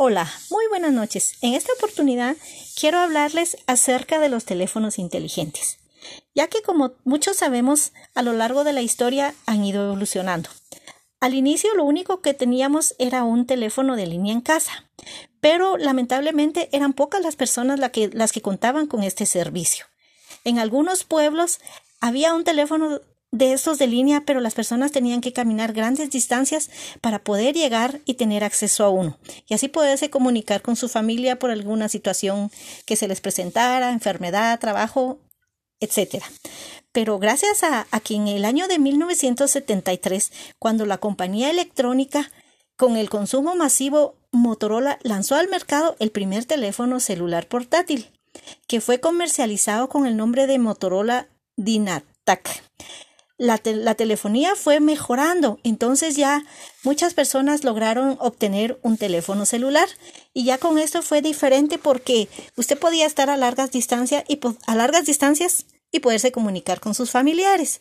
Hola, muy buenas noches. En esta oportunidad quiero hablarles acerca de los teléfonos inteligentes, ya que como muchos sabemos, a lo largo de la historia han ido evolucionando. Al inicio lo único que teníamos era un teléfono de línea en casa, pero lamentablemente eran pocas las personas que, las que contaban con este servicio. En algunos pueblos había un teléfono de esos de línea, pero las personas tenían que caminar grandes distancias para poder llegar y tener acceso a uno, y así poderse comunicar con su familia por alguna situación que se les presentara, enfermedad, trabajo, etc. Pero gracias a, a que en el año de 1973, cuando la compañía electrónica con el consumo masivo Motorola lanzó al mercado el primer teléfono celular portátil, que fue comercializado con el nombre de Motorola Dynatac la, la, telefonía fue mejorando, entonces ya muchas personas lograron obtener un teléfono celular. Y ya con esto fue diferente porque usted podía estar a largas distancias y a largas distancias y poderse comunicar con sus familiares.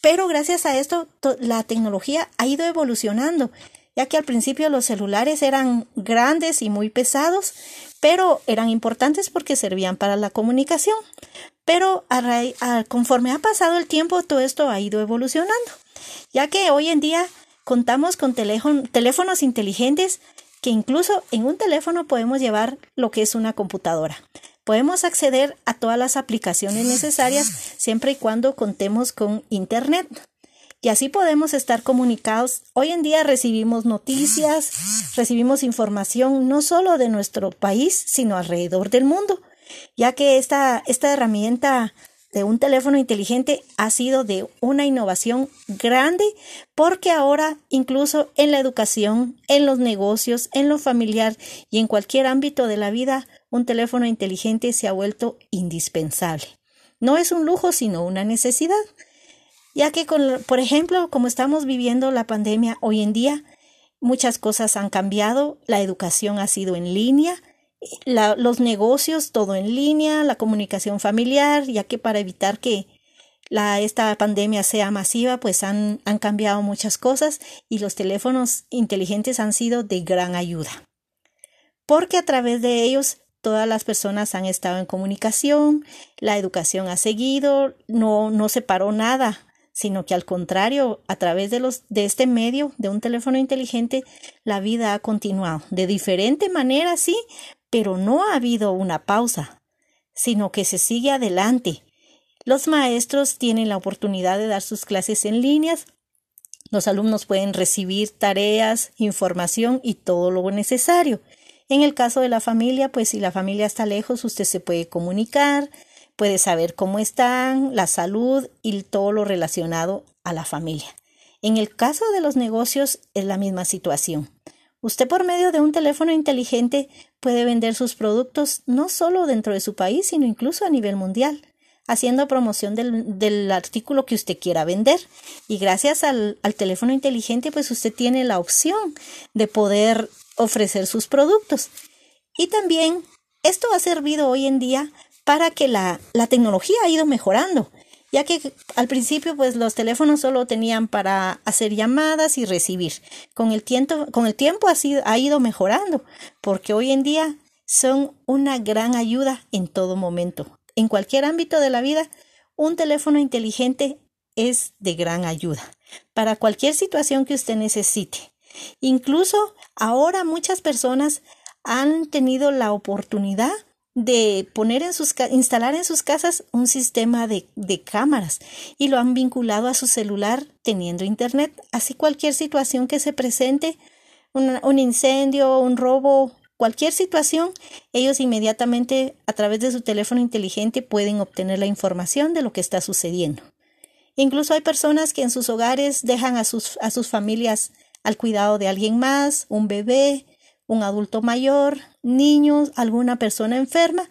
Pero gracias a esto la tecnología ha ido evolucionando, ya que al principio los celulares eran grandes y muy pesados, pero eran importantes porque servían para la comunicación. Pero conforme ha pasado el tiempo, todo esto ha ido evolucionando, ya que hoy en día contamos con teléfonos inteligentes que incluso en un teléfono podemos llevar lo que es una computadora. Podemos acceder a todas las aplicaciones necesarias siempre y cuando contemos con Internet. Y así podemos estar comunicados. Hoy en día recibimos noticias, recibimos información no solo de nuestro país, sino alrededor del mundo ya que esta, esta herramienta de un teléfono inteligente ha sido de una innovación grande porque ahora incluso en la educación, en los negocios, en lo familiar y en cualquier ámbito de la vida, un teléfono inteligente se ha vuelto indispensable. No es un lujo, sino una necesidad, ya que, con, por ejemplo, como estamos viviendo la pandemia hoy en día, muchas cosas han cambiado, la educación ha sido en línea, los negocios, todo en línea, la comunicación familiar, ya que para evitar que esta pandemia sea masiva, pues han, han cambiado muchas cosas y los teléfonos inteligentes han sido de gran ayuda. Porque a través de ellos todas las personas han estado en comunicación, la educación ha seguido, no, no se paró nada, sino que al contrario, a través de, los, de este medio, de un teléfono inteligente, la vida ha continuado. De diferente manera, sí, pero no ha habido una pausa, sino que se sigue adelante. Los maestros tienen la oportunidad de dar sus clases en líneas, los alumnos pueden recibir tareas, información y todo lo necesario. En el caso de la familia, pues si la familia está lejos, usted se puede comunicar, puede saber cómo están, la salud y todo lo relacionado a la familia. En el caso de los negocios es la misma situación. Usted por medio de un teléfono inteligente puede vender sus productos no solo dentro de su país, sino incluso a nivel mundial, haciendo promoción del, artículo que usted quiera vender. Y gracias al, al teléfono inteligente, pues usted tiene la opción de poder ofrecer sus productos. Y también esto ha servido hoy en día para que la, la tecnología ha ido mejorando ya que al principio pues los teléfonos solo tenían para hacer llamadas y recibir. Con el tiempo, con el tiempo ha, ha ido mejorando, porque hoy en día son una gran ayuda en todo momento. En cualquier ámbito de la vida, un teléfono inteligente es de gran ayuda para cualquier situación que usted necesite. Incluso ahora muchas personas han tenido la oportunidad de poner en sus instalar en sus casas un sistema de, de, cámaras y lo han vinculado a su celular teniendo internet. Así cualquier situación que se presente, un incendio, un robo, cualquier situación, ellos inmediatamente a través de su teléfono inteligente pueden obtener la información de lo que está sucediendo. Incluso hay personas que en sus hogares dejan a sus, a sus familias al cuidado de alguien más, un bebé, un adulto mayor, niños, alguna persona enferma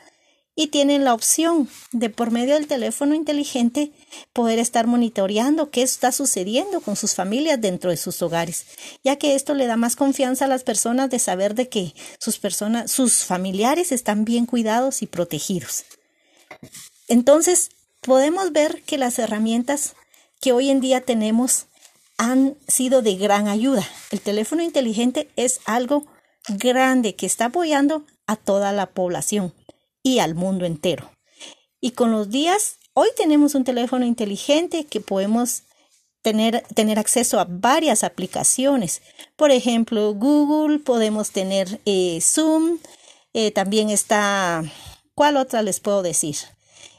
y tienen la opción de por medio del teléfono inteligente poder estar monitoreando qué está sucediendo con sus familias dentro de sus hogares, ya que esto le da más confianza a las personas de saber de que sus personas, sus familiares están bien cuidados y protegidos. Entonces, podemos ver que las herramientas que hoy en día tenemos han sido de gran ayuda. El teléfono inteligente es algo grande que está apoyando a toda la población y al mundo entero. Y con los días, hoy tenemos un teléfono inteligente que podemos tener, tener acceso a varias aplicaciones. Por ejemplo, Google, podemos tener eh, Zoom, eh, también está, ¿cuál otra les puedo decir?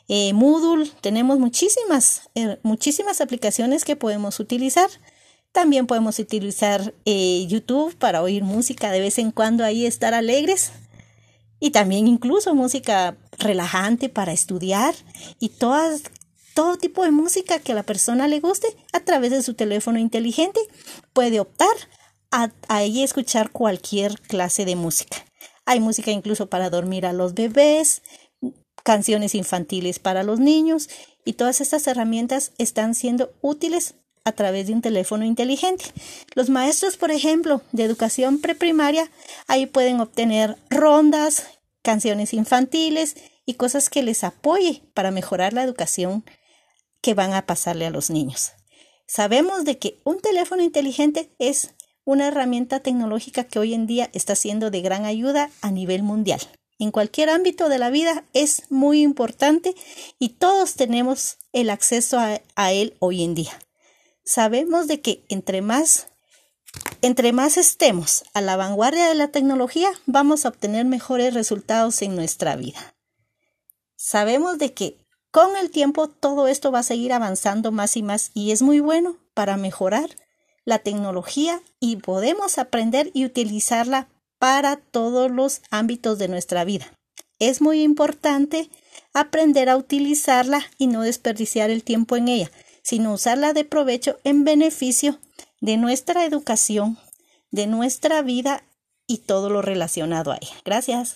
Eh, Moodle, tenemos muchísimas, muchísimas aplicaciones que podemos utilizar. También podemos utilizar YouTube para oír música de vez en cuando ahí estar alegres. Y también incluso música relajante para estudiar y todas, todo tipo de música que a la persona le guste a través de su teléfono inteligente. Puede optar a, ahí escuchar cualquier clase de música. Hay música incluso para dormir a los bebés, canciones infantiles para los niños y todas estas herramientas están siendo útiles a través de un teléfono inteligente. Los maestros, por ejemplo, de educación preprimaria, ahí pueden obtener rondas, canciones infantiles y cosas que les apoye para mejorar la educación que van a pasarle a los niños. Sabemos de que un teléfono inteligente es una herramienta tecnológica que hoy en día está siendo de gran ayuda a nivel mundial. En cualquier ámbito de la vida es muy importante y todos tenemos el acceso a, a él hoy en día. Sabemos de que entre más entre más estemos a la vanguardia de la tecnología, vamos a obtener mejores resultados en nuestra vida. Sabemos de que con el tiempo todo esto va a seguir avanzando más y más y es muy bueno para mejorar la tecnología y podemos aprender y utilizarla para todos los ámbitos de nuestra vida. Es muy importante aprender a utilizarla y no desperdiciar el tiempo en ella, sino usarla de provecho en beneficio de nuestra educación, de nuestra vida y todo lo relacionado a ella. Gracias.